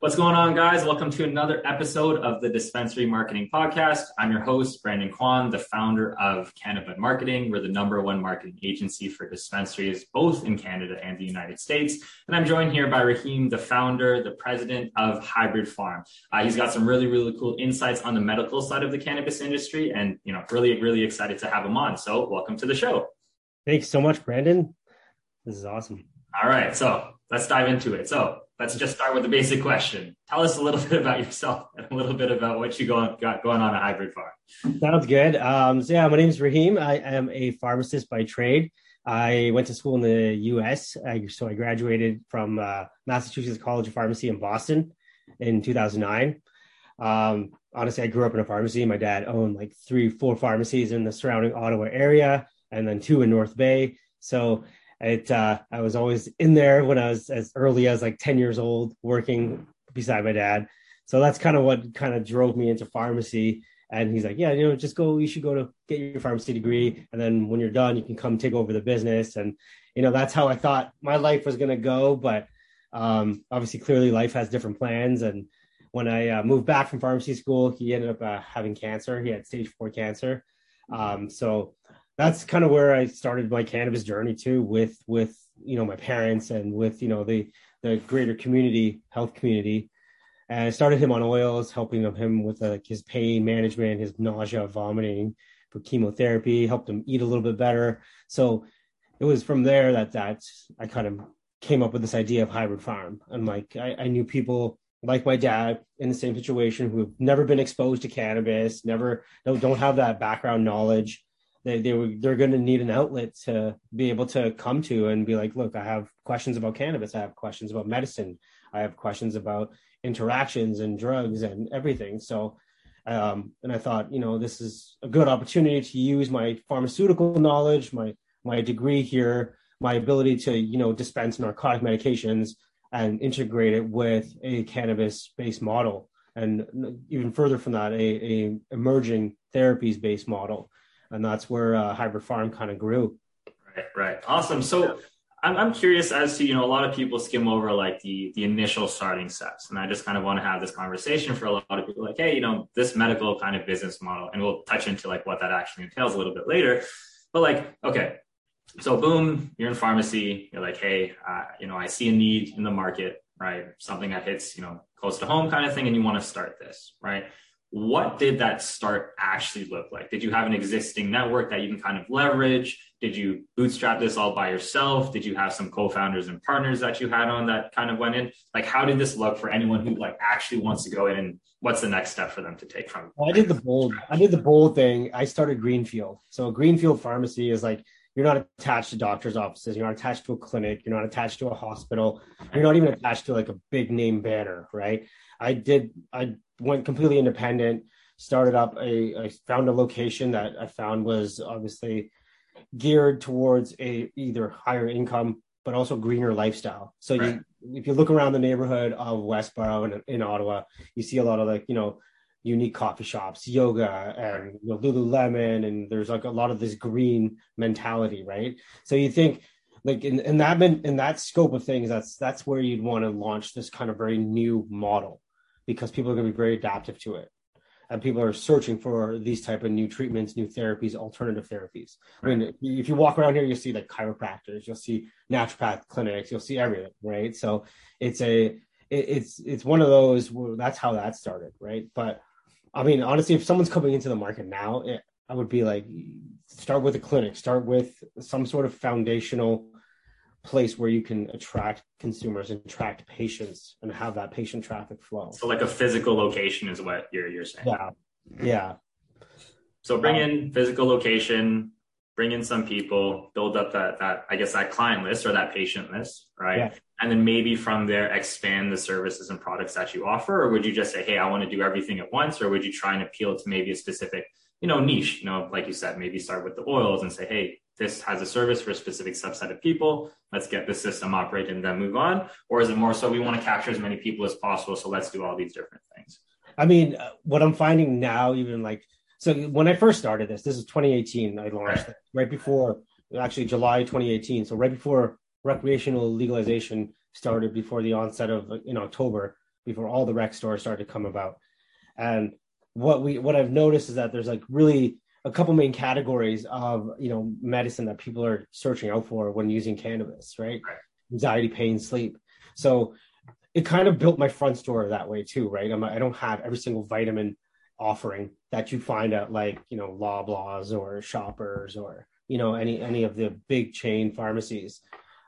What's going on, guys? Welcome to another episode of the Dispensary Marketing Podcast. I'm your host, Brandon Kwan, the founder of Cannabud Marketing. We're the number one marketing agency for dispensaries, both in Canada and the United States. And I'm joined here by Raheem, the founder, the president of Hybrid Pharm. Uh, he's got some really, really cool insights on the medical side of the cannabis industry, and you know, really, really excited to have him on. So, welcome to the show. Thanks so much, Brandon. This is awesome. All right, so let's dive into it. So, let's just start with the basic question. Tell us a little bit about yourself and a little bit about what you got going on at Hybrid Pharm. Sounds good. Um, so yeah, my name is Rahim. I am a pharmacist by trade. I went to school in the U.S. I, so I graduated from uh, Massachusetts College of Pharmacy in Boston in 2009. Um, honestly, I grew up in a pharmacy. My dad owned like three, four pharmacies in the surrounding Ottawa area, and then two in North Bay. So it uh, I was always in there when I was as early as like 10 years old working beside my dad. So that's kind of what kind of drove me into pharmacy. And he's like, yeah, you know, just go, you should go to get your pharmacy degree. And then when you're done, you can come take over the business. And, you know, that's how I thought my life was going to go. But um, obviously, clearly, life has different plans. And when I uh, moved back from pharmacy school, he ended up uh, having cancer. He had stage four cancer. Um, so that's kind of where I started my cannabis journey too, with with you know my parents and with you know the the greater community health community. And I started him on oils, helping him with like his pain management, his nausea, vomiting, for chemotherapy, helped him eat a little bit better. So it was from there that that I kind of came up with this idea of hybrid pharm. And like I, I knew people like my dad in the same situation who have never been exposed to cannabis, never don't, don't have that background knowledge they they were they're going to need an outlet to be able to come to and be like, look, I have questions about cannabis, I have questions about medicine, I have questions about interactions and drugs and everything. So, um, and I thought, you know, this is a good opportunity to use my pharmaceutical knowledge, my my degree here, my ability to you know dispense narcotic medications and integrate it with a cannabis based model and even further from that a, a emerging therapies based model and that's where uh, hybrid pharm kind of grew. Right, right, awesome. So I'm, I'm curious as to you know a lot of people skim over like the the initial starting steps, and I just kind of want to have this conversation for a lot of people like, hey, you know, this medical kind of business model, and we'll touch into like what that actually entails a little bit later. But like, okay, so boom, you're in pharmacy. You're like, hey, uh, you know, I see a need in the market, right? Something that hits, you know, close to home kind of thing, and you want to start this, right? What did that start actually look like? Did you have an existing network that you can kind of leverage? Did you bootstrap this all by yourself? Did you have some co-founders and partners that you had on that kind of went in? Like, how did this look for anyone who like actually wants to go in and what's the next step for them to take from? Well, I did the bold, I did the bold thing. I started Greenfield. So Greenfield pharmacy is like, you're not attached to doctor's offices. You're not attached to a clinic. You're not attached to a hospital. You're not even attached to like a big name banner, right? I did, I went completely independent, started up a, I found a location that I found was obviously geared towards a either higher income, but also greener lifestyle. So right. you, if you look around the neighborhood of Westboro in, in Ottawa, you see a lot of like, you know, unique coffee shops, yoga, and you know, Lululemon, and there's like a lot of this green mentality, right? So you think like in, in that in that scope of things, that's that's where you'd want to launch this kind of very new model because people are going to be very adaptive to it. And people are searching for these type of new treatments new therapies alternative therapies. Right. i mean if you walk around here you'll see like chiropractors you'll see naturopath clinics you'll see everything right? So it's a it's it's one of those where that's how that started right? But i mean honestly if someone's coming into the market now it, i would be like start with a clinic. Start with some sort of foundational place where you can attract consumers and attract patients and have that patient traffic flow. So like a physical location is what you're you're saying. Yeah. Yeah. So bring um, in physical location, bring in some people, build up that that I guess that client list or that patient list, right? Yeah. And then maybe from there expand the services and products that you offer, or would you just say, hey, I want to do everything at once, or would you try and appeal to maybe a specific, you know, niche? You know, like you said, maybe start with the oils and say, hey, this has a service for a specific subset of people. Let's get the system operating and then move on. Or is it more so we want to capture as many people as possible? So let's do all these different things. I mean, uh, what I'm finding now, even like, so when I first started this, this is 2018, I launched right, right before, actually July 2018. So right before recreational legalization started, before the onset of in October, before all the rec stores started to come about. And what we what I've noticed is that there's like really a couple main categories of you know medicine that people are searching out for when using cannabis, right? right. Anxiety, pain, sleep. So it kind of built my front store that way too, right? I'm, I don't have every single vitamin offering that you find at like you know Loblaws or Shoppers or you know any any of the big chain pharmacies.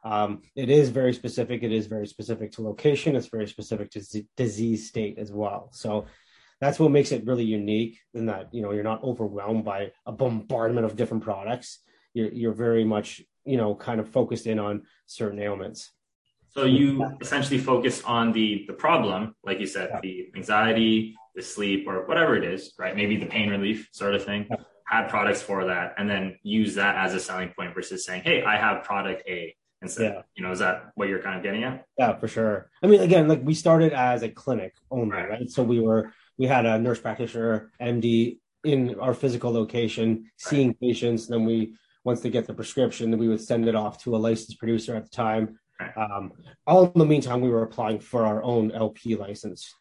Um, it is very specific. It is very specific to location. It's very specific to z- disease state as well. So that's what makes it really unique in that you know you're not overwhelmed by a bombardment of different products. You're you're very much you know kind of focused in on certain ailments. So you essentially focus on the the problem, like you said, yeah. the anxiety, the sleep, or whatever it is, right? Maybe the pain relief sort of thing. Yeah. Have products for that, and then use that as a selling point versus saying, "Hey, I have product A." Instead, yeah. you know, is that what you're kind of getting at? Yeah, for sure. I mean, again, like we started as a clinic only, right? right? So we were we had a nurse practitioner, MD, in our physical location, seeing patients. Then we, once they get the prescription, then we would send it off to a licensed producer at the time um, all in the meantime, we were applying for our own LP license,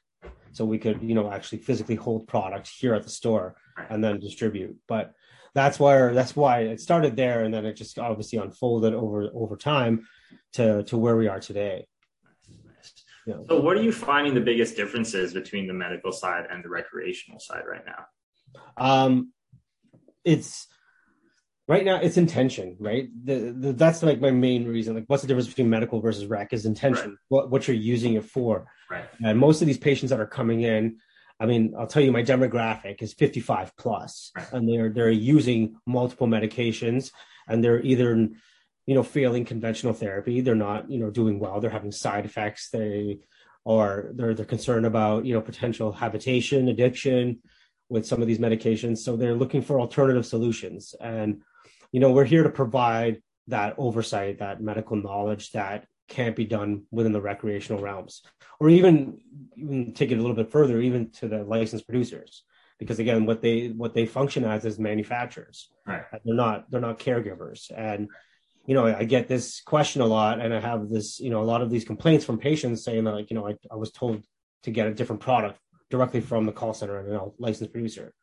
so we could, you know, actually physically hold product here at the store and then distribute. But that's where that's why it started there, and then it just obviously unfolded over over time to to where we are today. Yeah. So, what are you finding the biggest differences between the medical side and the recreational side right now? Um, it's right now it's intention right the, the, that's like my main reason like what's the difference between medical versus rec is intention right. what, what you're using it for right and most of these patients that are coming in i mean i'll tell you my demographic is 55 plus, and they're they're using multiple medications and they're either you know failing conventional therapy they're not you know doing well they're having side effects they or they're they're concerned about you know potential habitation addiction with some of these medications so they're looking for alternative solutions and you know, we're here to provide that oversight, that medical knowledge that can't be done within the recreational realms, or even even take it a little bit further, even to the licensed producers, because again, what they what they function as is manufacturers. Right. They're not they're not caregivers, and you know, I get this question a lot, and I have this you know a lot of these complaints from patients saying that like you know I, I was told to get a different product directly from the call center and you know licensed producer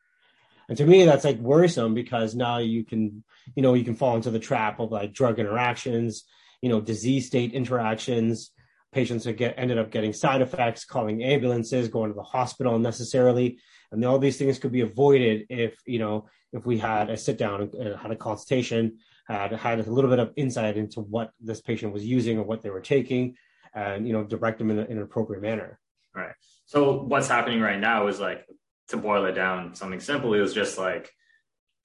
and to me, that's like worrisome because now you can, you know, you can fall into the trap of like drug interactions, you know, disease state interactions. Patients that get ended up getting side effects, calling ambulances, going to the hospital unnecessarily, and all these things could be avoided if you know if we had a sit down and had a consultation, had had a little bit of insight into what this patient was using or what they were taking, and you know direct them in, a, in an appropriate manner. Right. So what's happening right now is like to boil it down something simple is just like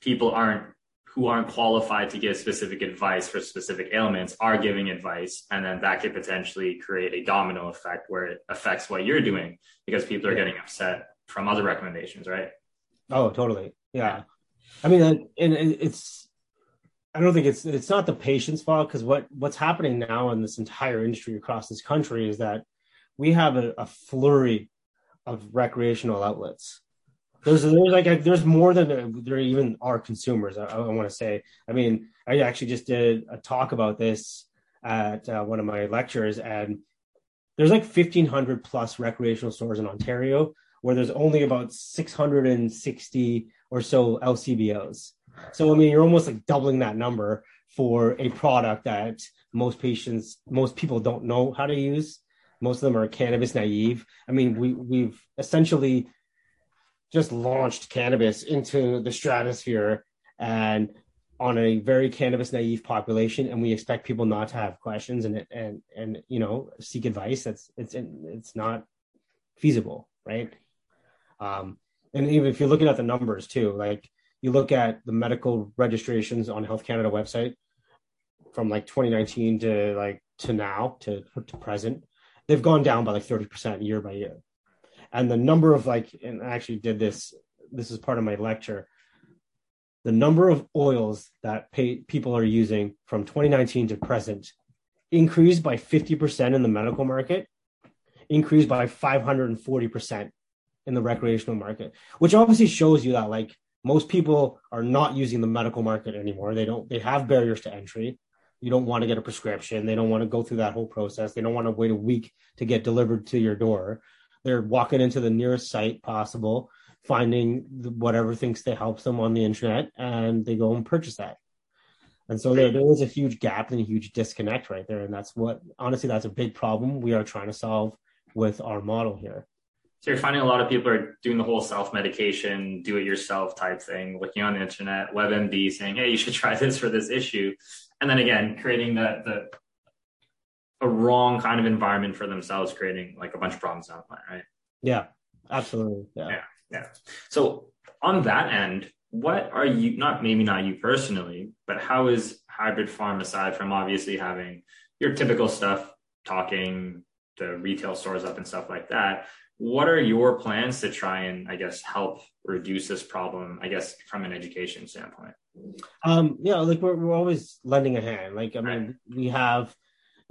people aren't who aren't qualified to give specific advice for specific ailments are giving advice and then that could potentially create a domino effect where it affects what you're doing because people are getting upset from other recommendations right oh totally yeah i mean and it's i don't think it's it's not the patient's fault because what what's happening now in this entire industry across this country is that we have a, a flurry of recreational outlets there's there's like there's more than there even are consumers. I, I want to say. I mean, I actually just did a talk about this at uh, one of my lectures, and there's like 1,500 plus recreational stores in Ontario, where there's only about 660 or so LCBOs. So I mean, you're almost like doubling that number for a product that most patients, most people don't know how to use. Most of them are cannabis naive. I mean, we we've essentially just launched cannabis into the stratosphere and on a very cannabis naive population and we expect people not to have questions and and and you know seek advice that's it's it's not feasible right um and even if you're looking at the numbers too like you look at the medical registrations on health canada website from like 2019 to like to now to to present they've gone down by like 30% year by year. And the number of like and i actually did this this is part of my lecture. The number of oils that pay, people are using from 2019 to present increased by 50% in the medical market increased by 540% in the recreational market which obviously shows you that like most people are not using the medical market anymore they don't they have barriers to entry you don't want to get a prescription they don't want to go through that whole process they don't want to wait a week to get delivered to your door they're walking into the nearest site possible, finding whatever thinks they helps them on the internet, and they go and purchase that. And so there, there is a huge gap and a huge disconnect right there. And that's what, honestly, that's a big problem we are trying to solve with our model here. So you're finding a lot of people are doing the whole self-medication, do-it-yourself type thing, looking on the internet, WebMD saying, "Hey, you should try this for this issue," and then again creating that the a wrong kind of environment for themselves, creating like a bunch of problems down the line, right? Yeah, absolutely. Yeah. yeah, yeah. So on that end, what are you not maybe not you personally, but how is hybrid pharm aside from obviously having your typical stuff, talking the retail stores up and stuff like that? What are your plans to try and I guess help reduce this problem? I guess from an education standpoint. Um, yeah, like we're we're always lending a hand. Like I mean, right. we have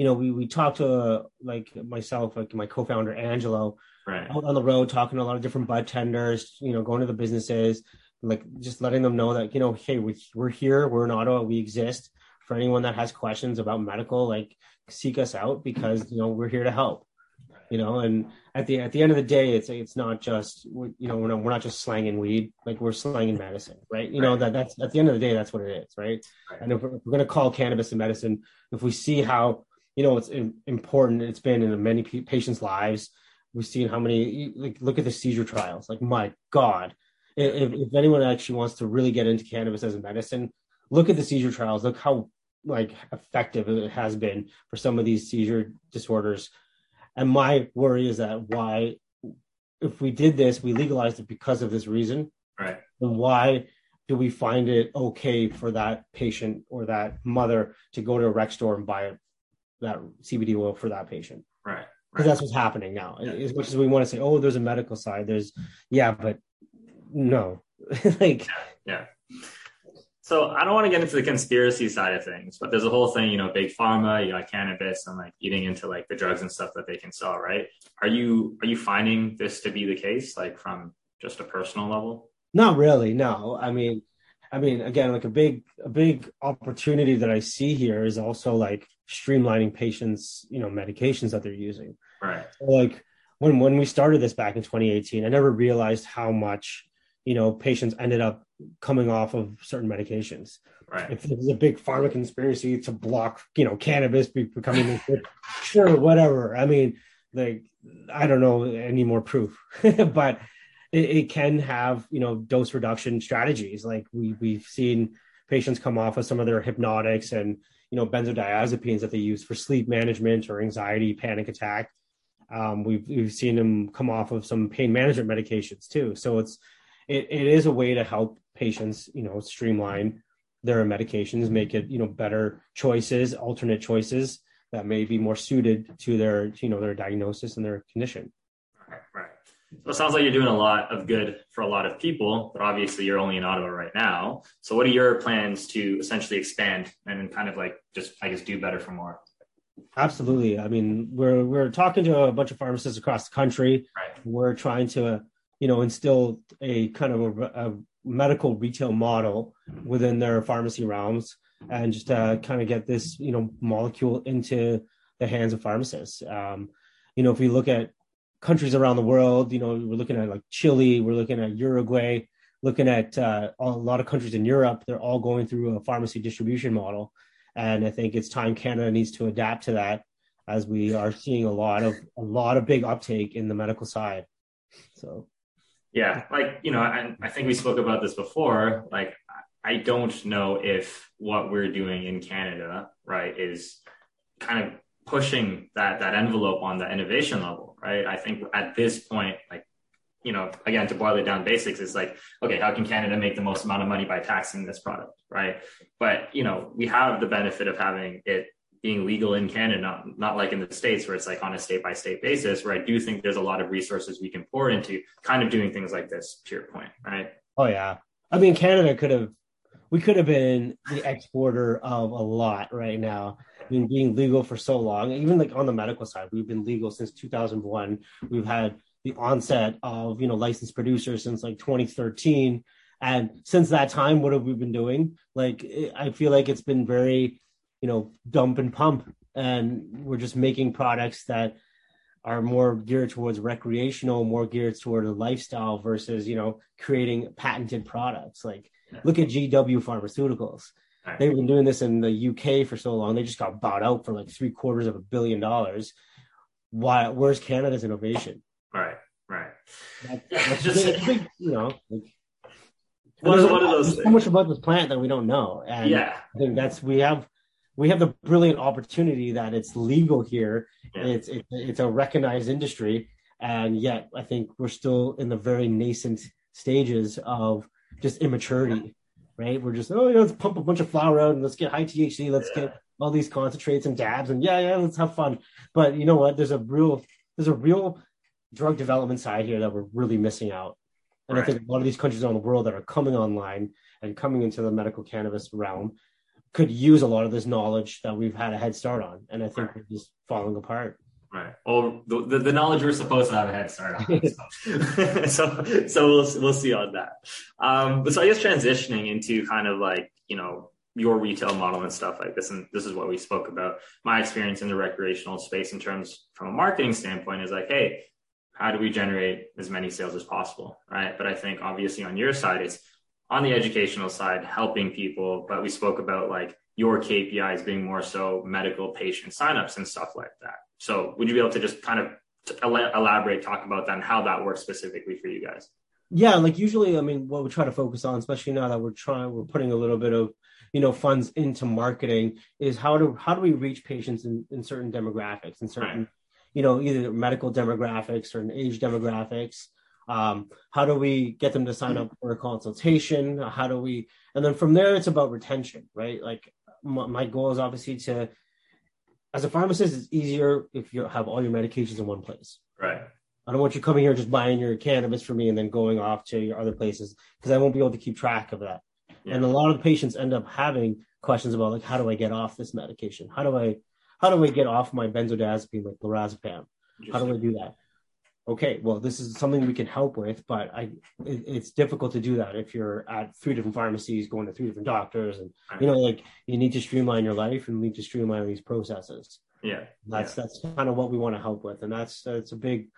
you know, we we talked to uh, like myself, like my co-founder Angelo, right. out on the road, talking to a lot of different bud tenders. You know, going to the businesses, like just letting them know that you know, hey, we, we're here, we're in Ottawa, we exist. For anyone that has questions about medical, like seek us out because you know we're here to help. You know, and at the at the end of the day, it's it's not just you know we're not, we're not just slanging weed, like we're slanging medicine, right? You know that that's at the end of the day, that's what it is, right? right. And if we're, if we're going to call cannabis a medicine, if we see how you know, it's important. It's been in many patients' lives. We've seen how many. Like, look at the seizure trials. Like, my God, if, if anyone actually wants to really get into cannabis as a medicine, look at the seizure trials. Look how like effective it has been for some of these seizure disorders. And my worry is that why, if we did this, we legalized it because of this reason. Right. Then why do we find it okay for that patient or that mother to go to a rec store and buy that CBD oil for that patient. Right. Because right. that's what's happening now. Yeah. As much as we want to say, oh, there's a medical side, there's, yeah, but no. like, yeah. yeah. So I don't want to get into the conspiracy side of things, but there's a whole thing, you know, big pharma, you got cannabis and like eating into like the drugs and stuff that they can sell, right? Are you are you finding this to be the case, like from just a personal level? Not really, no. I mean, I mean, again, like a big a big opportunity that I see here is also like streamlining patients, you know, medications that they're using. Right. So like when when we started this back in 2018, I never realized how much, you know, patients ended up coming off of certain medications. Right. If there's a big pharma conspiracy to block, you know, cannabis becoming sure, whatever. I mean, like I don't know any more proof, but it, it, can have, you know, dose reduction strategies. Like we we've seen patients come off of some of their hypnotics and you know benzodiazepines that they use for sleep management or anxiety panic attack um, we've we've seen them come off of some pain management medications too so it's it, it is a way to help patients you know streamline their medications make it you know better choices alternate choices that may be more suited to their you know their diagnosis and their condition right right so it sounds like you're doing a lot of good for a lot of people, but obviously you're only in Ottawa right now. So what are your plans to essentially expand and kind of like just I guess do better for more? Absolutely. I mean, we're we're talking to a bunch of pharmacists across the country. Right. We're trying to, you know, instill a kind of a, a medical retail model within their pharmacy realms, and just uh, kind of get this, you know, molecule into the hands of pharmacists. Um, you know, if we look at countries around the world. You know, we're looking at like Chile, we're looking at Uruguay, looking at uh, a lot of countries in Europe. They're all going through a pharmacy distribution model, and I think it's time Canada needs to adapt to that, as we are seeing a lot of a lot of big uptake in the medical side. So, yeah, like you know, I, I think we spoke about this before. Like, I don't know if what we're doing in Canada, right, is kind of pushing that that envelope on the innovation level, right? I think at this point, like you know, again, to boil it down basics, is like, okay, how can Canada make the most amount of money by taxing this product, right? But you know, we have the benefit of having it being legal in Canada, not, not like in the States where it's like on a state by state basis, where I do think there's a lot of resources we can pour into kind of doing things like this, to your point, right? Oh yeah. I mean, Canada could have we could have been the exporter of a lot right now. I mean, being legal for so long, even like on the medical side, we've been legal since 2001. We've had the onset of you know licensed producers since like 2013, and since that time, what have we been doing? Like, I feel like it's been very, you know, dump and pump, and we're just making products that are more geared towards recreational, more geared toward a lifestyle versus, you know, creating patented products. Like look at GW Pharmaceuticals. They've been doing this in the UK for so long. They just got bought out for like three quarters of a billion dollars. Why? Where's Canada's innovation? Right, right. That's, that's just big, you know. Like, is, what are those? So much about this plant that we don't know, and yeah, I think that's we have we have the brilliant opportunity that it's legal here. Yeah. It's it, it's a recognized industry, and yet I think we're still in the very nascent stages of just immaturity. Right? We're just oh, yeah, let's pump a bunch of flower out and let's get high THC. Let's yeah. get all these concentrates and dabs and yeah, yeah, let's have fun. But you know what? There's a real there's a real drug development side here that we're really missing out. And right. I think a lot of these countries around the world that are coming online and coming into the medical cannabis realm could use a lot of this knowledge that we've had a head start on. And I think right. we're just falling apart. Right. Well, the, the, knowledge we're supposed to have a head start on. So, so, so, we'll, we'll see on that. Um, but so I guess transitioning into kind of like, you know, your retail model and stuff like this. And this is what we spoke about. My experience in the recreational space in terms from a marketing standpoint is like, Hey, how do we generate as many sales as possible? Right. But I think obviously on your side, it's on the educational side, helping people, but we spoke about like your KPIs being more so medical patient signups and stuff like that. So would you be able to just kind of elaborate, talk about that and how that works specifically for you guys? Yeah, like usually, I mean, what we try to focus on, especially now that we're trying, we're putting a little bit of, you know, funds into marketing, is how do how do we reach patients in, in certain demographics, in certain, right. you know, either medical demographics or age demographics, um, how do we get them to sign up for a consultation? How do we, and then from there, it's about retention, right? Like my, my goal is obviously to, as a pharmacist, it's easier if you have all your medications in one place. Right. I don't want you coming here just buying your cannabis for me and then going off to your other places because I won't be able to keep track of that. Yeah. And a lot of the patients end up having questions about like, how do I get off this medication? How do I, how do I get off my benzodiazepine like lorazepam? How do I do that? Okay, well, this is something we can help with, but I, it, it's difficult to do that if you're at three different pharmacies, going to three different doctors, and you know, like you need to streamline your life and you need to streamline these processes. Yeah, that's yeah. that's kind of what we want to help with, and that's that's a big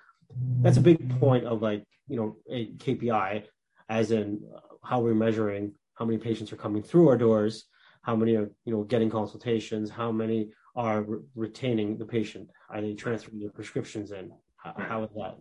that's a big point of like you know a KPI, as in uh, how we're measuring how many patients are coming through our doors, how many are you know getting consultations, how many are re- retaining the patient, are they transferring their prescriptions in how, how is that?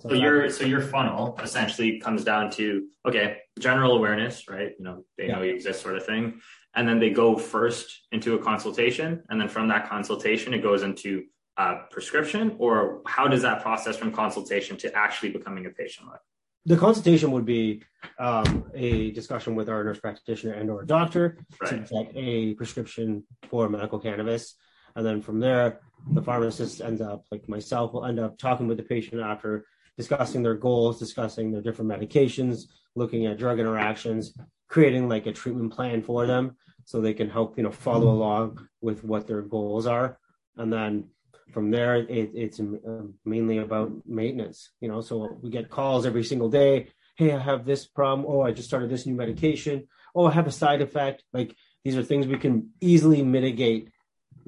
So, so your so your funnel essentially comes down to okay, general awareness, right? You know, they yeah. know you exist, sort of thing, and then they go first into a consultation, and then from that consultation, it goes into a prescription, or how does that process from consultation to actually becoming a patient like? The consultation would be um, a discussion with our nurse practitioner and or doctor right. to get a prescription for medical cannabis, and then from there, the pharmacist ends up, like myself, will end up talking with the patient after discussing their goals, discussing their different medications, looking at drug interactions, creating like a treatment plan for them so they can help, you know, follow along with what their goals are. And then from there, it, it's uh, mainly about maintenance, you know, so we get calls every single day. Hey, I have this problem. Oh, I just started this new medication. Oh, I have a side effect. Like these are things we can easily mitigate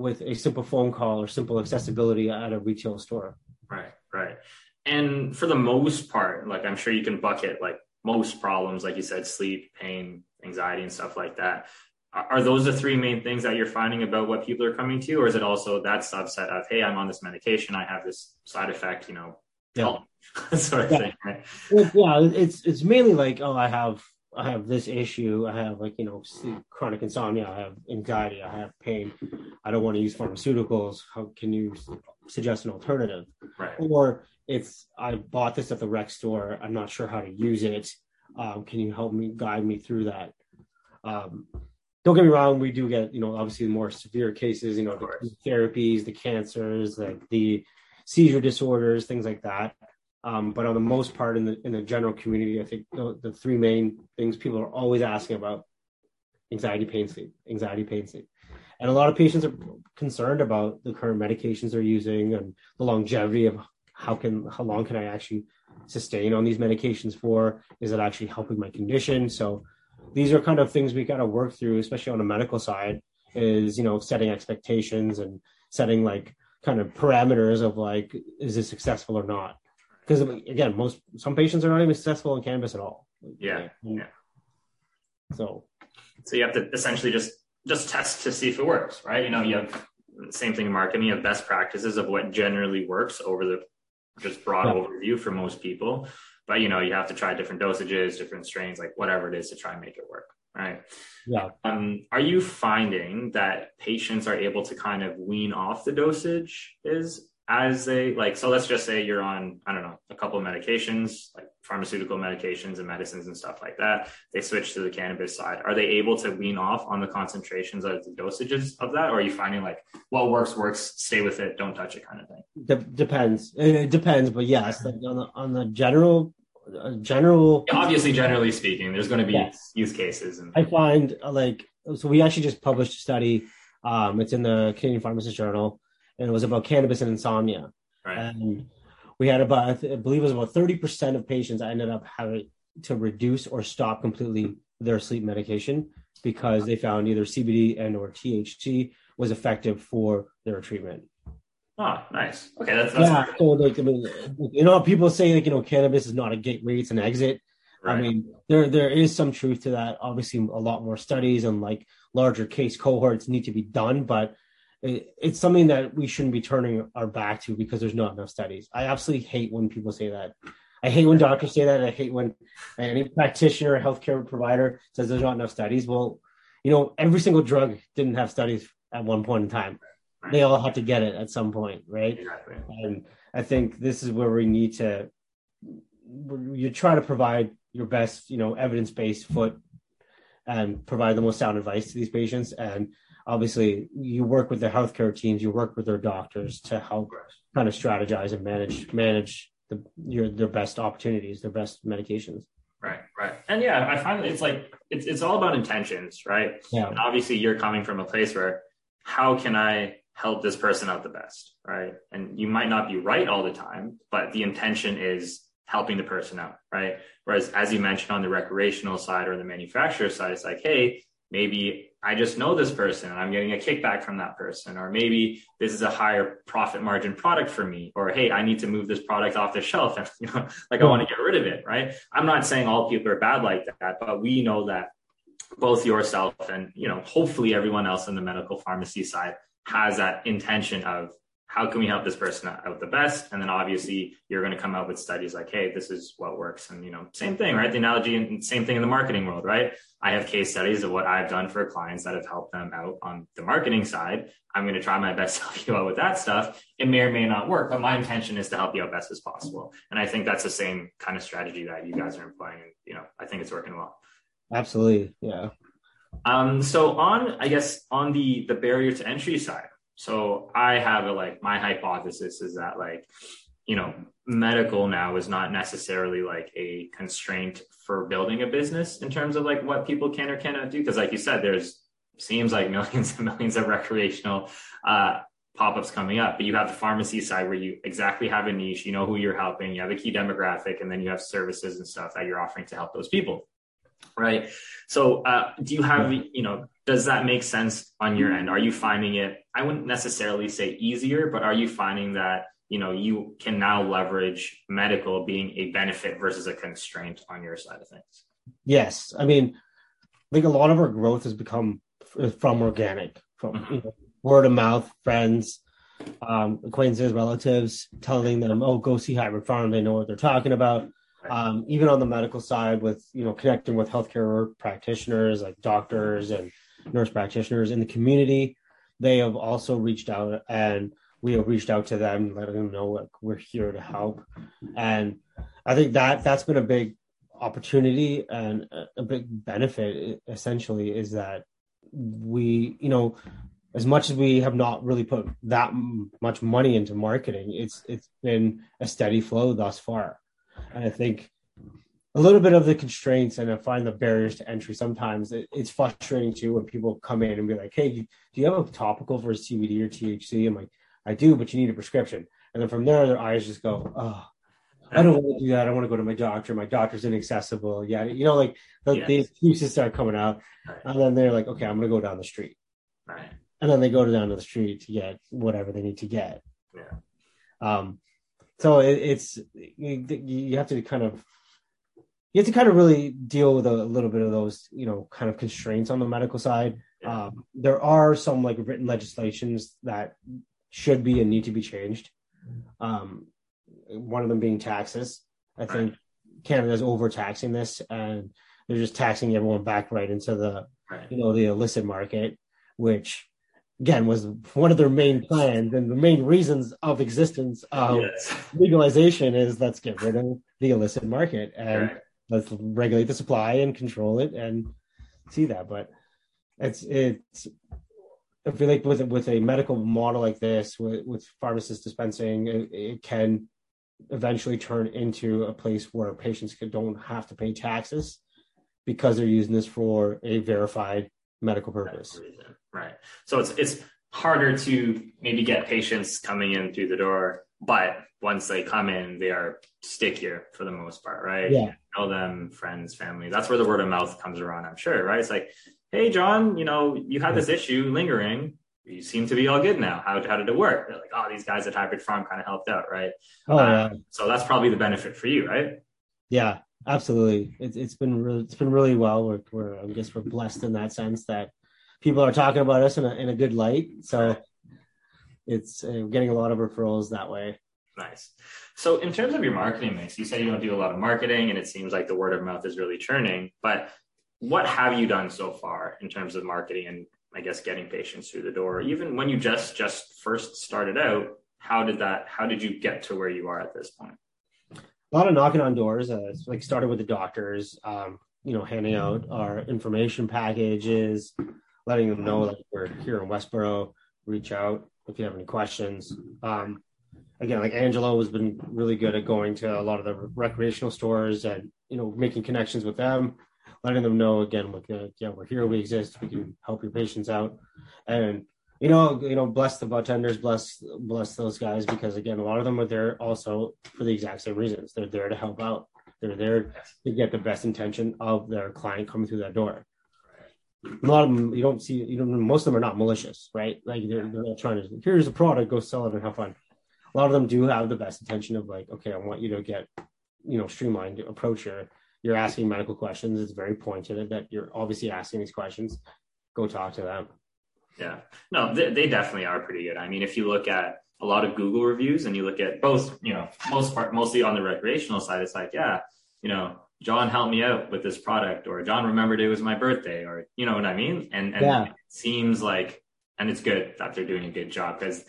with a simple phone call or simple accessibility at a retail store. Right, right. And for the most part, like I'm sure you can bucket like most problems, like you said, sleep, pain, anxiety, and stuff like that. Are those the three main things that you're finding about what people are coming to, or is it also that subset of, hey, I'm on this medication, I have this side effect, you know, yeah. sort of yeah. thing, right? Well, yeah, it's it's mainly like, oh, I have I have this issue. I have like, you know, chronic insomnia. I have anxiety. I have pain. I don't want to use pharmaceuticals. How can you suggest an alternative? Right. Or it's, I bought this at the rec store. I'm not sure how to use it. Um, can you help me guide me through that? Um, don't get me wrong. We do get, you know, obviously more severe cases, you know, the therapies, the cancers, like the seizure disorders, things like that. Um, but on the most part, in the in the general community, I think the, the three main things people are always asking about: anxiety, pain, sleep, anxiety, pain, sleep. And a lot of patients are concerned about the current medications they're using and the longevity of how can how long can I actually sustain on these medications for? Is it actually helping my condition? So these are kind of things we got to work through, especially on the medical side. Is you know setting expectations and setting like kind of parameters of like, is this successful or not? Because again, most some patients are not even successful in cannabis at all. Yeah, yeah. So, so you have to essentially just just test to see if it works, right? You know, you have the same thing in marketing. You have best practices of what generally works over the just broad yeah. overview for most people. But you know, you have to try different dosages, different strains, like whatever it is to try and make it work. Right. Yeah. Um, are you finding that patients are able to kind of wean off the dosage is as they like so let's just say you're on i don't know a couple of medications like pharmaceutical medications and medicines and stuff like that. They switch to the cannabis side. Are they able to wean off on the concentrations of the dosages of that? Or are you finding like what works works stay with it don't touch it kind of thing? De- depends. It depends but yes like on the on the general uh, general. Yeah, obviously generally speaking there's going to be yes. use cases and i find uh, like so we actually just published a study um it's in the canadian pharmacist journal and it was about cannabis and insomnia. Right. And we had about, I believe it was about 30% of patients I ended up having to reduce or stop completely their sleep medication because they found either CBD and or THC was effective for their treatment. Oh, nice. Okay, that's, that's yeah. So like, I mean, you know, people say like you know, cannabis is not a gateway; it's an exit. Right. I mean, there there is some truth to that. Obviously, a lot more studies and like larger case cohorts need to be done, but it, it's something that we shouldn't be turning our back to because there's not enough studies. I absolutely hate when people say that. I hate when doctors say that. I hate when any practitioner or healthcare provider says there's not enough studies. Well, you know, every single drug didn't have studies at one point in time. They all had to get it at some point, right? And I think this is where we need to you try to provide your best, you know, evidence-based foot and provide the most sound advice to these patients. And obviously you work with the healthcare teams, you work with their doctors to help kind of strategize and manage manage the your their best opportunities, their best medications. Right, right. And yeah, I find it's like it's it's all about intentions, right? Yeah. And obviously you're coming from a place where how can I help this person out the best, right? And you might not be right all the time, but the intention is helping the person out, right? Whereas as you mentioned on the recreational side or the manufacturer side, it's like, hey, maybe I just know this person and I'm getting a kickback from that person. Or maybe this is a higher profit margin product for me. Or hey, I need to move this product off the shelf and you know, like I want to get rid of it. Right. I'm not saying all people are bad like that, but we know that both yourself and you know, hopefully everyone else in the medical pharmacy side has that intention of how can we help this person out the best? And then obviously you're going to come out with studies like hey this is what works. And you know same thing right? The analogy and same thing in the marketing world right? I have case studies of what i've done for clients that have helped them out on the marketing side. I'm going to try my best to help you out with that stuff. It may or may not work but my intention is to help you out best as possible. And i think that's the same kind of strategy that you guys are employing and you know i think it's working well. Absolutely yeah. Um so on i guess on the the barrier to entry side so I have a like my hypothesis is that like you know medical now is not necessarily like a constraint for building a business in terms of like what people can or cannot do. Because like you said there's seems like millions and millions of recreational uh, pop-ups coming up but you have the pharmacy side where you exactly have a niche you know who you're helping you have a key demographic and then you have services and stuff that you're offering to help those people right. So uh, do you have you know does that make sense on your end? Are you finding it i wouldn't necessarily say easier but are you finding that you know you can now leverage medical being a benefit versus a constraint on your side of things? Yes. I mean i think a lot of our growth has become from organic from mm-hmm. you know, word of mouth friends um, acquaintances relatives telling them oh go see hybrid pharm. They know what they're talking about um, even on the medical side with you know connecting with healthcare practitioners like doctors and nurse practitioners in the community they have also reached out and we have reached out to them letting them know like we're here to help. And i think that that's been a big opportunity and a big benefit essentially is that we you know as much as we have not really put that much money into marketing it's it's been a steady flow thus far and I think a little bit of the constraints and I find the barriers to entry sometimes it, it's frustrating too when people come in and be like, Hey, do you have a topical for CBD or THC? I'm like, I do, but you need a prescription. And then from there, their eyes just go, Oh, I don't want to do that. I want to go to my doctor. My doctor's inaccessible. Yeah. You know, like the, yes. the excuses start coming out. Right. And then they're like, okay, I'm going to go down the street. Right. And then they go down to the street to get whatever they need to get. Yeah. Um, so it, it's you, you have to kind of you have to kind of really deal with a little bit of those you know kind of constraints on the medical side. Yeah. Um, there are some like written legislations that should be and need to be changed. Um, one of them being taxes. I think Canada's overtaxing this, and they're just taxing everyone back right into the Right. you know the illicit market, which again was one of their main plans and the main reasons of existence of Yes. legalization is let's get rid of the illicit market and Right. let's regulate the supply and control it and see that. But it's it's I feel like with with a medical model like this, with, with pharmacist dispensing, it, it can eventually turn into a place where patients could, don't have to pay taxes because they're using this for a verified medical purpose. reason. Right. So it's it's harder to maybe get patients coming in through the door, but once they come in, they are stickier for the most part, right? Yeah. Know them, friends, family. That's where the word of mouth comes around, I'm sure, right? It's like, hey, John, you know, you had this issue lingering. You seem to be all good now. How, how did it work? They're like, oh, these guys at Hybrid Pharm kind of helped out, right? Oh yeah, Uh, so that's probably the benefit for you, right? yeah, absolutely. It's it's been really it's been really well. We're, we're I guess we're blessed in that sense that people are talking about us in a in a good light. So it's uh, getting a lot of referrals that way. Nice. So, in terms of your marketing mix, you say you don't do a lot of marketing, and it seems like the word of mouth is really churning. But what have you done so far in terms of marketing and I guess getting patients through the door? Even when you just just first started out, how did that? How did you get to where you are at this point? A lot of knocking on doors. Uh, like started with the doctors, um, you know, handing out our information packages, letting them know that we're here in Westboro. Reach out if you have any questions. Um, again, like Angelo has been really good at going to a lot of the recreational stores and you know making connections with them, letting them know again, like, uh, yeah, we're here, we exist, we can help your patients out, and you know, you know, bless the bud tenders, bless bless those guys because again, a lot of them are there also for the exact same reasons. They're there to help out. They're there to get the best intention of their client coming through that door. A lot of them, you don't see, you don't. Most of them are not malicious, right? Like they're, they're not trying to. Here's a product, go sell it and have fun. A lot of them do have the best intention of like, okay, I want you to get, you know, streamlined approach here. You're asking medical questions. It's very pointed that you're obviously asking these questions. Go talk to them. Yeah, no, they, they definitely are pretty good. I mean, if you look at a lot of Google reviews and you look at both, you know, most part, mostly on the recreational side, it's like, yeah, you know, John helped me out with this product, or John remembered it was my birthday, or you know what I mean. And and Yeah. it seems like, and it's good that they're doing a good job because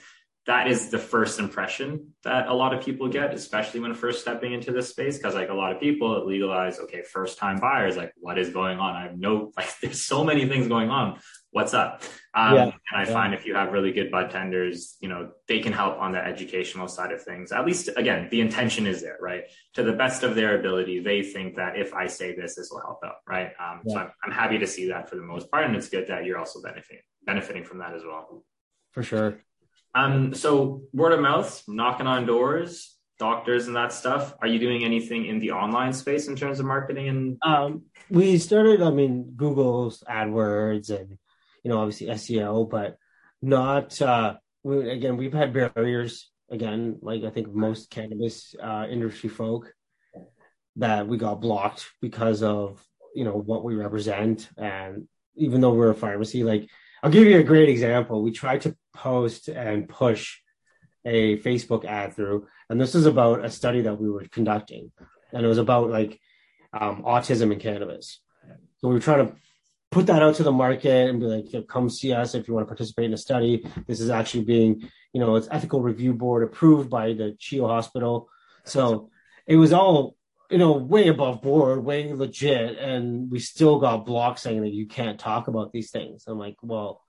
that is the first impression that a lot of people get, especially when first stepping into this space. Because like a lot of people legalize, okay, first time buyers, like what is going on? I have no like, there's so many things going on. What's up? Um, Yeah. and I Yeah. find if you have really good bud tenders, you know, they can help on the educational side of things. At least, again, the intention is there, right? To the best of their ability, they think that if I say this, this will help out, right? Um, So I'm, I'm happy to see that for the most part, and it's good that you're also benefiting benefiting from that as well. For sure. Um, so word of mouth, knocking on doors, doctors, and that stuff. Are you doing anything in the online space in terms of marketing? And Um, we started, I mean, Google's AdWords and, you know, obviously SEO, but not, uh, we, again, we've had barriers, again, like I think most cannabis uh, industry folk, that we got blocked because of, you know, what we represent. And even though we're a pharmacy, like, I'll give you a great example. We tried to post and push a Facebook ad through, and this is about a study that we were conducting, and it was about like um, autism and cannabis. So we were trying to put that out to the market and be like, "Yeah, come see us if you want to participate in a study. This is actually being, you know, it's ethical review board approved by the CHEO hospital. So it was all, you know, way above board, way legit. And we still got blocked saying that you can't talk about these things. I'm like, well,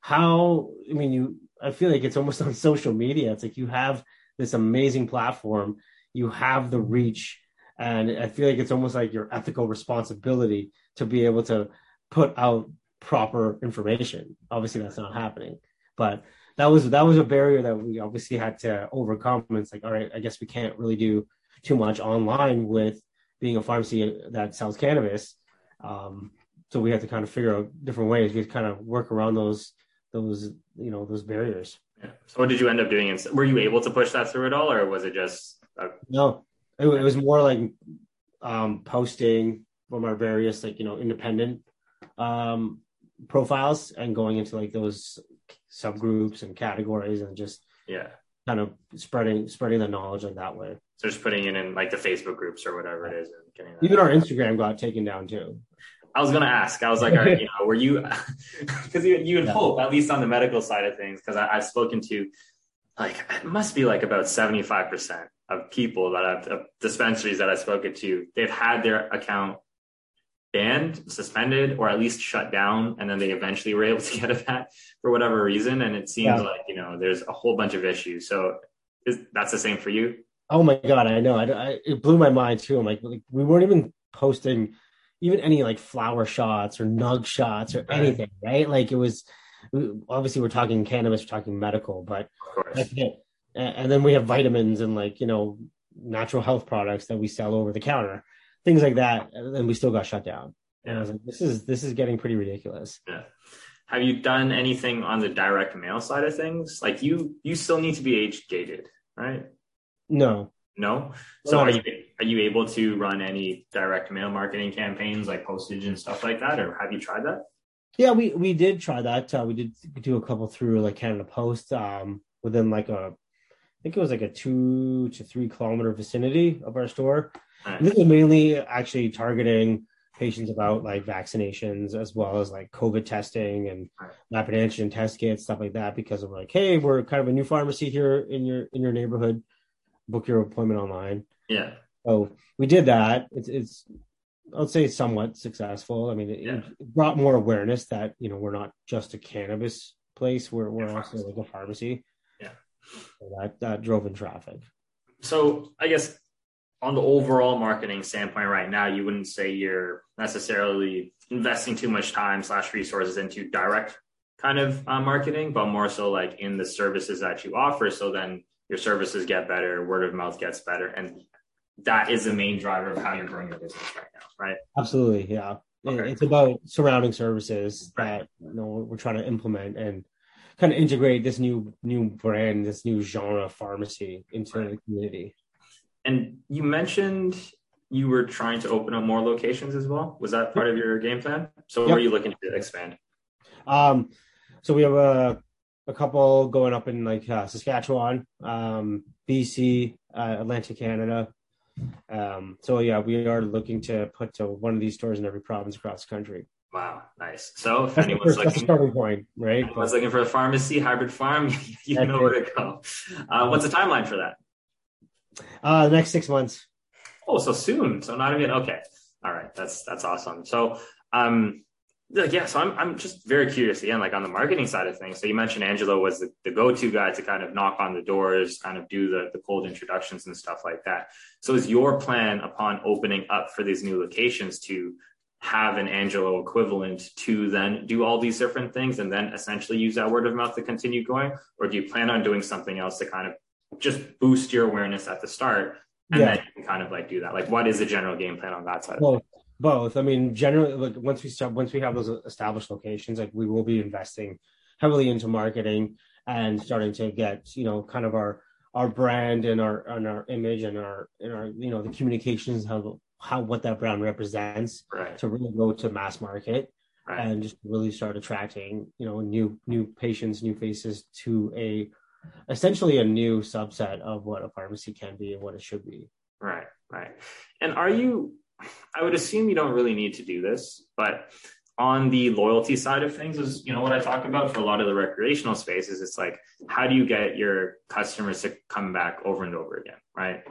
how, I mean, you, I feel like it's almost on social media. It's like you have this amazing platform, you have the reach, and I feel like it's almost like your ethical responsibility to be able to put out proper information. Obviously, that's not happening, but that was that was a barrier that we obviously had to overcome. And it's like, all right, I guess we can't really do too much online with being a pharmacy that sells cannabis. Um, so we had to kind of figure out different ways. We kind of work around those those you know those barriers. Yeah. So what did you end up doing? Were you able to push that through at all, or was it just a... no? It, it, was more like um, posting from our various like you know independent um, profiles and going into like those subgroups and categories and just yeah kind of spreading spreading the knowledge like that way. So just putting it in like the Facebook groups or whatever it is. Even our Instagram got taken down too. I was gonna ask. I was like, all right, you know, were you? Because you you would yeah. hope at least on the medical side of things, because I've spoken to like it must be like about seventy five percent of people that I've of dispensaries that I've spoken to, they've had their account banned, suspended, or at least shut down, and then they eventually were able to get it back for whatever reason. And it seems yeah. like you know there's a whole bunch of issues. So is, that's the same for you. Oh my god, I know. I, I, it blew my mind too. I'm like, like, we weren't even posting even any like flower shots or nug shots or right. anything, right? Like it was obviously we're talking cannabis, we're talking medical, but that's it. And then we have vitamins and like you know natural health products that we sell over the counter, things like that, and we still got shut down. Yeah. And I was like, this is this is getting pretty ridiculous. Yeah. Have you done anything on the direct mail side of things? Like you you still need to be age gated, right? No. No. So are you are you able to run any direct mail marketing campaigns like postage and stuff like that, or have you tried that? Yeah, we we did try that. Uh, we did do a couple through like Canada Post um, within like a, I think it was like a two to three kilometer vicinity of our store. Right. This is mainly actually targeting patients about like vaccinations as well as like COVID testing and right. rapid antigen test kits, stuff like that, because of like, hey, we're kind of a new pharmacy here in your in your neighborhood book your appointment online. Yeah. So we did that. It's it's I would say somewhat successful. I mean, it, yeah. it, brought more awareness that you know we're not just a cannabis place. We're we're also like a pharmacy. Yeah. So that that drove in traffic. So I guess on the overall marketing standpoint, right now, you wouldn't say you're necessarily investing too much time slash resources into direct kind of uh, marketing, but more so like in the services that you offer. So then your services get better, word of mouth gets better, and that is the main driver of how you're growing your business right now, right? Absolutely, yeah. Okay. It's about surrounding services right. that you know we're trying to implement and kind of integrate this new new brand, this new genre of pharmacy into right. the community. And you mentioned you were trying to open up more locations as well. Was that part of your game plan? So yep. where are you looking to expand? Um, so we have a a couple going up in like uh, Saskatchewan, um, BC, uh, Atlantic Canada. Um, so yeah, we are looking to put to one of these stores in every province across the country. Wow, nice. So if that's anyone's looking, starting point, right? Anyone's looking for a pharmacy hybrid pharm, you know where to go. Uh, what's the timeline for that? Uh, the next six months. Oh, so soon. So not even okay. All right, that's that's awesome. So um, yeah so i'm i'm just very curious again like on the marketing side of things so you mentioned angelo was the, the go-to guy to kind of knock on the doors kind of do the the cold introductions and stuff like that so is your plan upon opening up for these new locations to have an angelo equivalent to then do all these different things and then essentially use that word of mouth to continue going or do you plan on doing something else to kind of just boost your awareness at the start and yeah. then you can kind of like do that like what is the general game plan on that side well both. I mean, generally, like once we start, once we have those established locations, like we will be investing heavily into marketing and starting to get, you know, kind of our our brand and our and our image and our and our you know the communications how how what that brand represents right. to really go to mass market right. and just really start attracting you know new new patients new faces to a essentially a new subset of what a pharmacy can be and what it should be right right and are you I would assume you don't really need to do this, but on the loyalty side of things is you know what I talk about for a lot of the recreational spaces. It's like how do you get your customers to come back over and over again, right?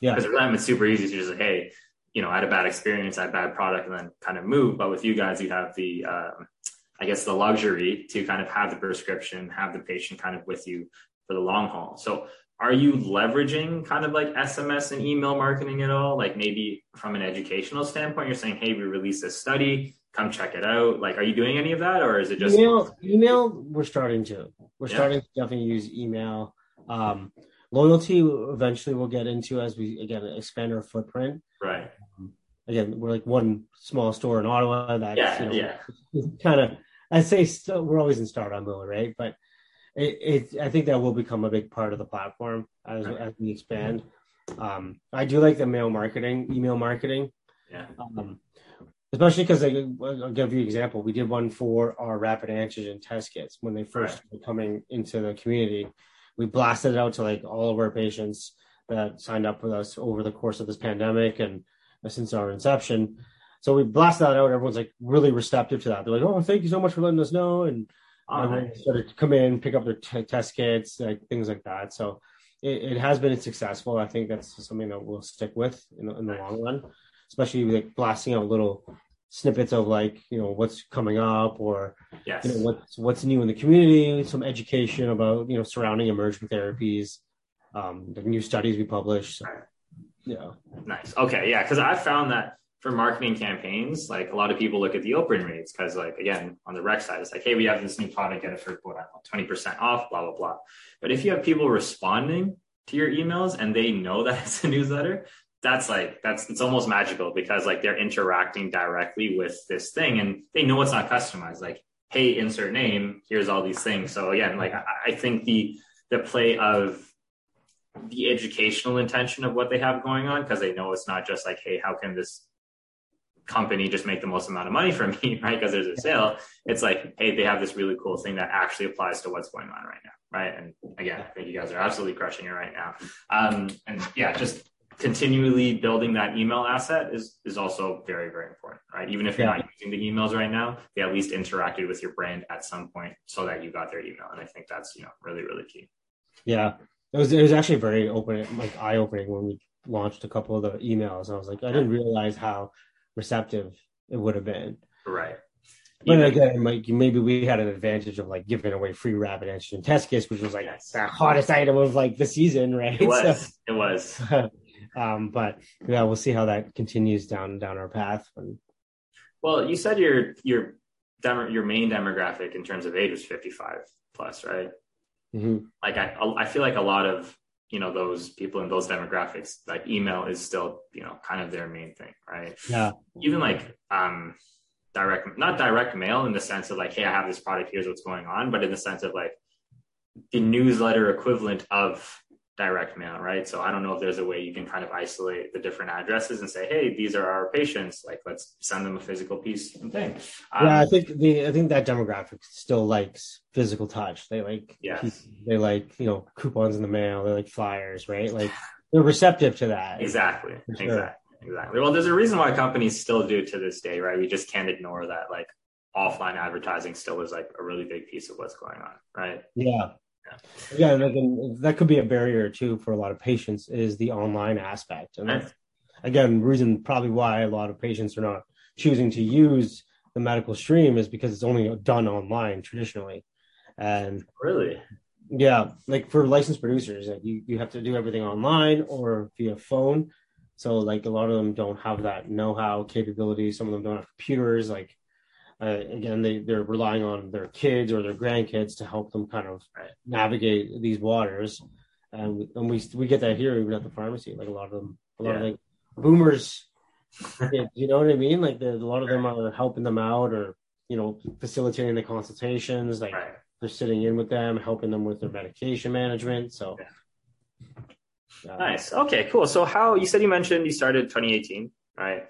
Yeah. Because for them it's super easy to just say, hey, you know, I had a bad experience, I had bad product, and then kind of move. But with you guys, you have the um, I guess the luxury to kind of have the prescription, have the patient kind of with you for the long haul. So are you leveraging kind of like SMS and email marketing at all? Like maybe from an educational standpoint, you're saying, hey, we released this study, come check it out. Like, are you doing any of that or is it just email? Email, we're starting to. We're yeah. starting to definitely use email. Um, loyalty eventually we'll get into as we again expand our footprint. Right. Um, again, we're like one small store in Ottawa that yeah, you know, yeah. kind of I'd say still, we're always in startup mode, right? But it, it, I think that will become a big part of the platform as, right. as we expand. Um, I do like the mail marketing, email marketing. Yeah. Um, especially because I'll give you an example. We did one for our rapid antigen test kits when they first right. were coming into the community. We blasted it out to like all of our patients that signed up with us over the course of this pandemic and since our inception. So we blasted that out. Everyone's like really receptive to that. They're like, "Oh, thank you so much for letting us know," and nice. started to come in, pick up their t- test kits, like things like that. So it, it, has been successful. I think that's something that we'll stick with in the, in the long run, especially like blasting out little snippets of like you know what's coming up or yes. you know what's what's new in the community some education about you know surrounding emerging therapies um the new studies we publish so, yeah nice okay yeah because i found that for marketing campaigns like a lot of people look at the open rates because like again on the rec side it's like hey we have this new product get it for what 20% off blah blah blah. But if you have people responding to your emails and they know that it's a newsletter that's like that's it's almost magical because like they're interacting directly with this thing and they know it's not customized. Like hey insert name here's all these things. So again like I, I think the the play of the educational intention of what they have going on because they know it's not just like hey how can this company just make the most amount of money for me right? Because there's a sale. It's like hey they have this really cool thing that actually applies to what's going on right now right? And again i think you guys are absolutely crushing it right now. Um and yeah just continually building that email asset is is also very very important right? Even if you're yeah. not using the emails right now they at least interacted with your brand at some point so that you got their email. And i think that's you know really really key. Yeah. It was it was actually very open like eye opening when we launched a couple of the emails. I was like i didn't realize how receptive it would have been right but again, like maybe we had an advantage of like giving away free rapid antigen test kits, which was like yes. the hottest item of like the season, right? It was. So, it was. Um, but yeah, we'll see how that continues down down our path. Well, you said your your demo, your main demographic in terms of age was 55 plus, right? Mm-hmm. Like I I feel like a lot of you know those people in those demographics like email is still you know kind of their main thing, right? Yeah. Even like um direct not direct mail in the sense of like hey I have this product here's what's going on, but in the sense of like the newsletter equivalent of direct mail, right? So I don't know if there's a way you can kind of isolate the different addresses and say, hey, these are our patients. Like, let's send them a physical piece and thing. Um, yeah, I think the I think that demographic still likes physical touch. They like yes. they like you know coupons in the mail. They like flyers, right? Like they're receptive to that. Exactly. Sure. Exactly. Exactly. Well, there's a reason why companies still do to this day, right? We just can't ignore that. Like offline advertising still is like a really big piece of what's going on, right? Yeah. Yeah, yeah that could be a barrier too for a lot of patients is the online aspect, and that's again reason probably why a lot of patients are not choosing to use the medical stream is because it's only done online traditionally, and really, yeah, like for licensed producers, like you you have to do everything online or via phone. So like a lot of them don't have that know-how capability. Some of them don't have computers. Like uh, again, they, they're relying on their kids or their grandkids to help them kind of navigate these waters. And, and we, we get that here even at the pharmacy. Like a lot of them, a lot yeah. of like boomers, you know what I mean? Like the, a lot of them are helping them out or, you know, facilitating the consultations. Like right. they're sitting in with them, helping them with their medication management. So. Yeah. nice. Okay, cool. So how you said you mentioned you started 2018 right?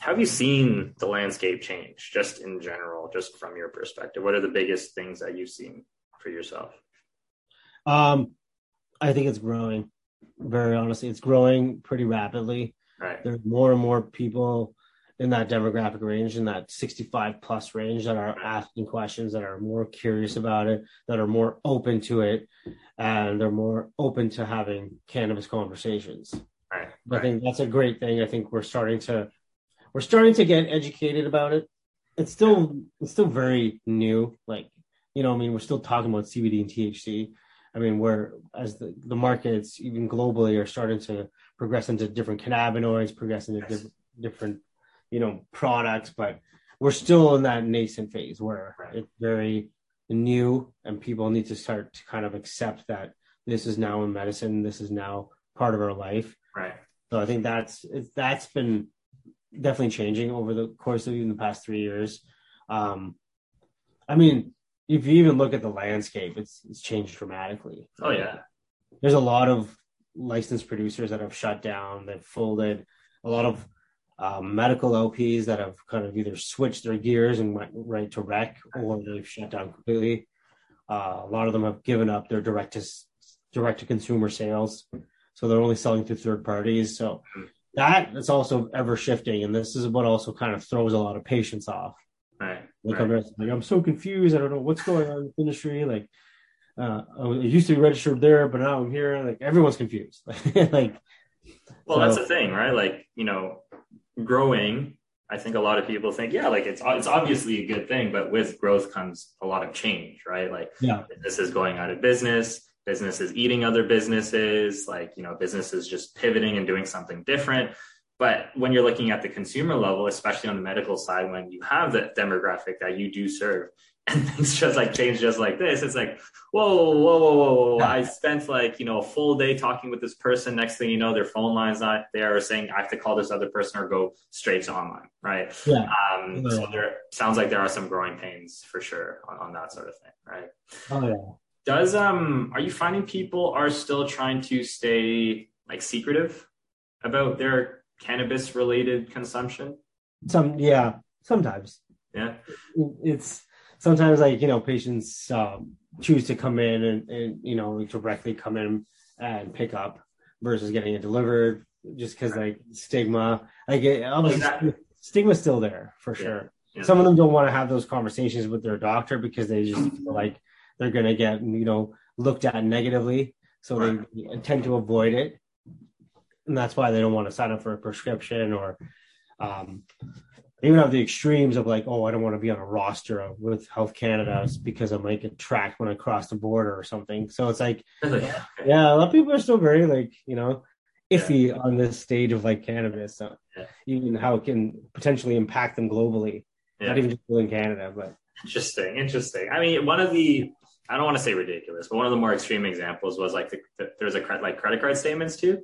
Have you seen the landscape change just in general, just from your perspective? What are the biggest things that you've seen for yourself? Um, I think it's growing. Very honestly, it's growing pretty rapidly. Right. There's more and more people in that demographic range, in that 65 plus range, that are asking questions, that are more curious about it, that are more open to it, and they're more open to having cannabis conversations. Right. I think that's a great thing. I think we're starting to we're starting to get educated about it. It's still it's still very new. Like you know, I mean, we're still talking about CBD and THC. I mean, we're as the, the markets even globally are starting to progress into different cannabinoids, progress into yes. different, different, you know, products, but we're still in that nascent phase where right. it's very new and people need to start to kind of accept that this is now in medicine, this is now part of our life. Right. So I think that's that's been definitely changing over the course of even the past three years. Um, I mean, if you even look at the landscape, it's it's changed dramatically. Oh yeah, there's a lot of licensed producers that have shut down, that folded. A lot of um, medical LPs that have kind of either switched their gears and went right to rec, or they've shut down completely. Uh, a lot of them have given up their direct to direct to consumer sales, so they're only selling to third parties. So that is also ever shifting, and this is what also kind of throws a lot of patients off. Right. Like, right. I'm, like, I'm so confused. I don't know what's going on in the industry. Like, uh, I used to be registered there, but now I'm here. Like, everyone's confused. like, well, so, that's the thing, right? Like, you know, growing. I think a lot of people think, yeah, like it's it's obviously a good thing, but with growth comes a lot of change, right? Like, yeah, business is going out of business, businesses eating other businesses, like you know, businesses just pivoting and doing something different. But when you're looking at the consumer level, especially on the medical side, when you have the demographic that you do serve, and things just like change just like this, it's like, whoa, whoa, whoa, whoa, whoa. I spent like, you know, a full day talking with this person. Next thing you know, their phone line's not there or saying I have to call this other person or go straight to online. Right. Yeah. Um, so there sounds like there are some growing pains for sure on, on that sort of thing. Right. Oh yeah. Does um are you finding people are still trying to stay like secretive about their cannabis related consumption? Some, yeah, sometimes. Yeah. It's sometimes like, you know, patients um, choose to come in and, and, you know, directly come in and pick up versus getting it delivered just because like stigma, like it, stigma's still there for sure. Yeah. Some of them don't want to have those conversations with their doctor because they just feel like they're going to get, you know, looked at negatively. So right. they tend to avoid it and that's why they don't want to sign up for a prescription or um, even have the extremes of like, oh, I don't want to be on a roster with Health Canada because I might get tracked when I cross the border or something. So it's like, yeah, a lot of people are still very like, you know, iffy yeah. on this stage of like cannabis, so yeah. even how it can potentially impact them globally, yeah. not even just in Canada, but interesting, interesting. I mean, one of the I don't want to say ridiculous, but one of the more extreme examples was like the, the, there's a like credit card statements too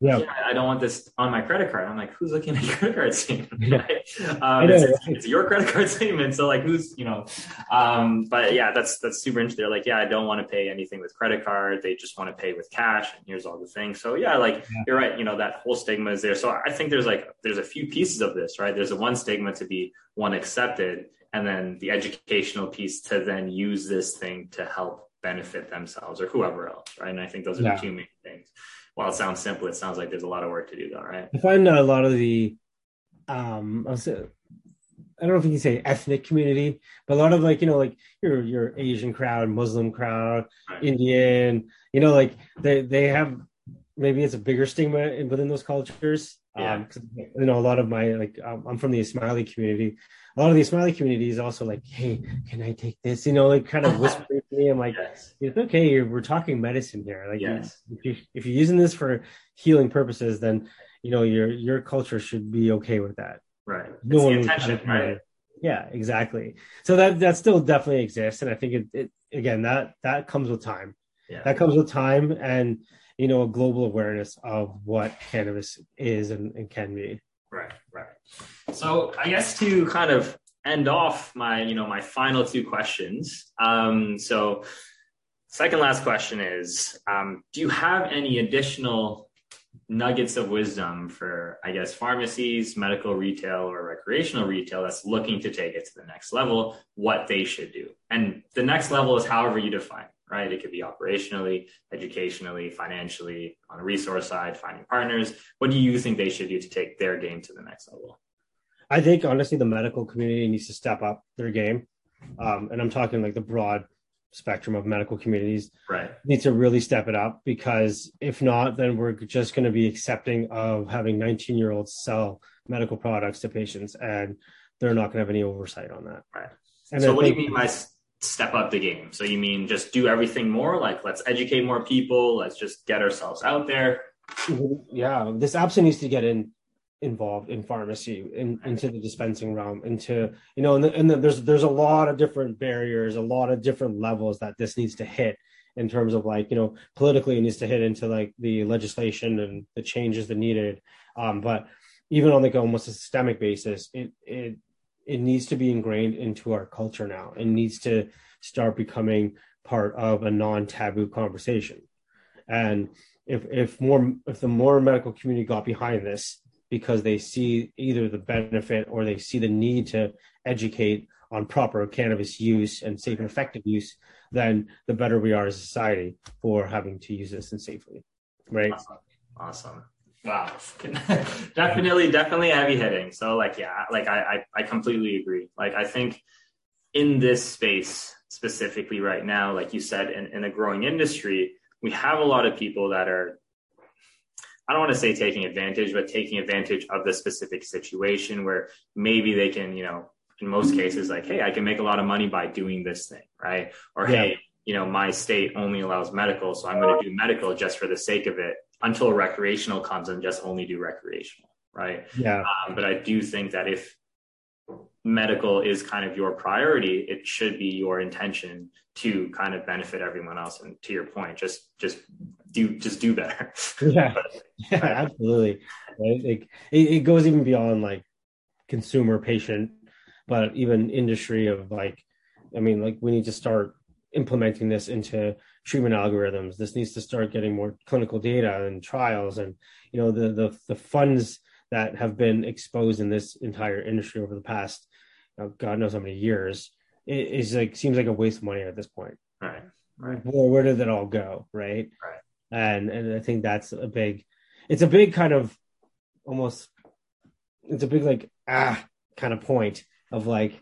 yeah. yeah. I don't want this on my credit card. I'm like, who's looking at your credit card statement? um, it's, it's, your credit card statement. So like, who's, you know, um, but yeah, that's, that's super interesting. They're like, yeah, I don't want to pay anything with credit card. They just want to pay with cash. And here's all the things. So yeah, like yeah. you're right. You know, that whole stigma is there. So I think there's like, there's a few pieces of this, right? There's a one stigma to be one accepted and then the educational piece to then use this thing to help benefit themselves or whoever else. Right. And I think those are yeah. the two main things while it sounds simple, it sounds like there's a lot of work to do though, right? I find a lot of the um I'll say, I don't know if you can say ethnic community, but a lot of like, you know, like your your Asian crowd, Muslim crowd, right. Indian, you know, like they they have maybe it's a bigger stigma within those cultures. Yeah. Um, you know, a lot of my like um, I'm from the Ismaili community, a lot of the Ismaili community is also like, hey, can I take this? You know, like kind of whispering to me. I'm like, yes. it's okay. We're talking medicine here. Like, yes. if, you, if you're using this for healing purposes, then you know your your culture should be okay with that. Right. No it's one the intention, kind of, right? Yeah, exactly. So that that still definitely exists, and I think it, it again that that comes with time. Yeah. That comes with time, and you know, a global awareness of what cannabis is and, and can be. Right, right. So I guess to kind of end off my, you know, my final two questions. Um, so second last question is, um, do you have any additional nuggets of wisdom for, I guess, pharmacies, medical retail, or recreational retail that's looking to take it to the next level, what they should do? And the next level is however you define right? It could be operationally, educationally, financially, on the resource side, finding partners. What do you think they should do to take their game to the next level? I think honestly, the medical community needs to step up their game. Um, and I'm talking like the broad spectrum of medical communities right need to really step it up because if not then we're just going to be accepting of having 19 year olds sell medical products to patients and they're not going to have any oversight on that right and so what do you mean by step up the game. So you mean just do everything more? Like let's educate more people. Let's just get ourselves out there. Yeah, this absolutely needs to get in involved in pharmacy, in, into the dispensing realm, into you know, and, the, and the, there's there's a lot of different barriers, a lot of different levels that this needs to hit in terms of like you know politically it needs to hit into like the legislation and the changes that needed. Um, but even on like almost a systemic basis, it it it needs to be ingrained into our culture now. It needs to start becoming part of a non-taboo conversation. And if if more if the more medical community got behind this because they see either the benefit or they see the need to educate on proper cannabis use and safe and effective use, then the better we are as a society for having to use this and safely. Right. Awesome. awesome. Wow. definitely, definitely heavy hitting. So like, yeah, like I, I, I completely agree. Like I think in this space specifically right now, like you said, in, in a growing industry, we have a lot of people that are I don't want to say taking advantage, but taking advantage of the specific situation where maybe they can, you know, in most cases, like, hey, I can make a lot of money by doing this thing, right? Or yeah. hey, you know, my state only allows medical, so I'm going to do medical just for the sake of it until recreational comes and just only do recreational, right? Yeah. Um, but I do think that if medical is kind of your priority, it should be your intention to kind of benefit everyone else. And to your point, just just do just do better. Yeah, yeah absolutely. Right? Like it, it goes even beyond like consumer patient, but even industry of like, I mean, like we need to start implementing this into treatment algorithms. This needs to start getting more clinical data and trials, and you know the the the funds that have been exposed in this entire industry over the past, know, God knows how many years, it is like seems like a waste of money at this point. Right. Right. Where, where did it all go? Right. Right. And and I think that's a big, it's a big kind of almost, it's a big like ah kind of point of like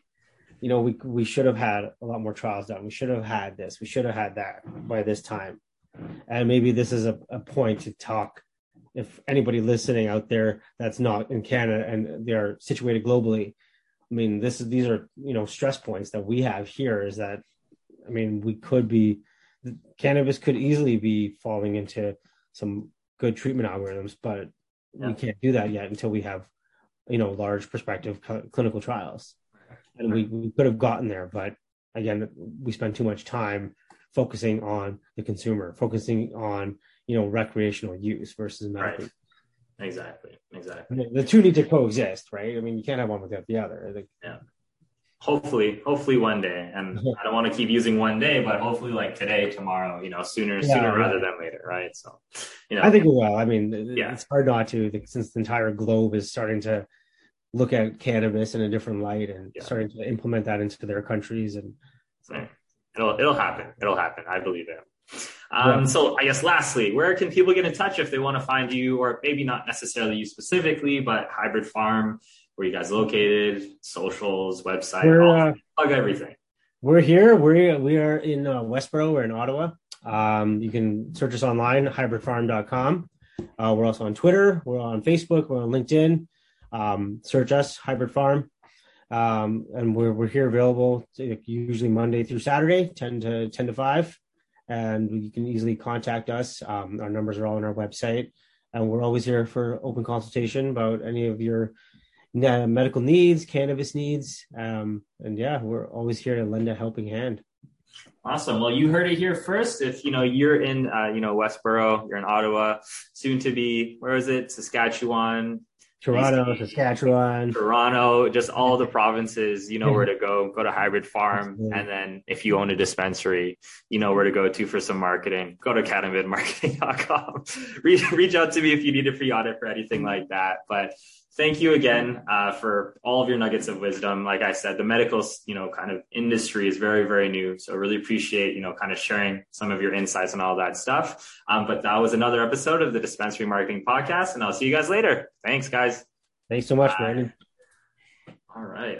you know, we we should have had a lot more trials done. We should have had this. We should have had that by this time. And maybe this is a, a point to talk. If anybody listening out there that's not in Canada and they are situated globally, I mean, this is these are you know stress points that we have here. Is that I mean, we could be cannabis could easily be falling into some good treatment algorithms, but yeah. we can't do that yet until we have you know large prospective clinical trials and we, we could have gotten there, but again, we spend too much time focusing on the consumer, focusing on you know recreational use versus medical. Right. Exactly. Exactly. The two need to coexist, right? I mean, you can't have one without the other. Think, yeah. Hopefully, hopefully one day, and I don't want to keep using one day, but hopefully, like today, tomorrow, you know, sooner, yeah, sooner yeah. rather than later, right? So, you know, I think it will. I mean, yeah. it's hard not to, since the entire globe is starting to look at cannabis in a different light and yeah. starting to implement that into their countries and so. it'll it'll happen. It'll happen. I believe it. Um, yeah. so i guess lastly where can people get in touch if they want to find you or maybe not necessarily you specifically but hybrid pharm where you guys located socials website uh, plug everything. we're here. We're we are in uh, westboro. We're in ottawa. Um, you can search us online hybridpharm.com uh, we're also on twitter. We're on facebook. We're on linkedin um, search us, Hybrid Pharm. Um, and we're, we're here available to, usually Monday through Saturday, 10 to 10 to 5. And you can easily contact us. Um, our numbers are all on our website. And we're always here for open consultation about any of your uh, medical needs, cannabis needs. Um, and yeah, we're always here to lend a helping hand. Awesome. Well, you heard it here first. If you know you're in, uh, you know Westboro, you're in Ottawa, soon to be, where is it? Saskatchewan, Toronto, Saskatchewan, Toronto, just all the provinces, you know where to go. Go to Hybrid Pharm. And then if you own a dispensary, you know where to go to for some marketing. Go to cannabudmarketing.com. reach, reach out to me if you need a free audit for anything mm-hmm. like that. But thank you again uh, for all of your nuggets of wisdom. Like I said, the medical, you know, kind of industry is very, very new. So really appreciate, you know, kind of sharing some of your insights and all that stuff. Um, but that was another episode of the Dispensary Marketing Podcast, and I'll see you guys later. Thanks, guys. Thanks so much, Brandon. All right.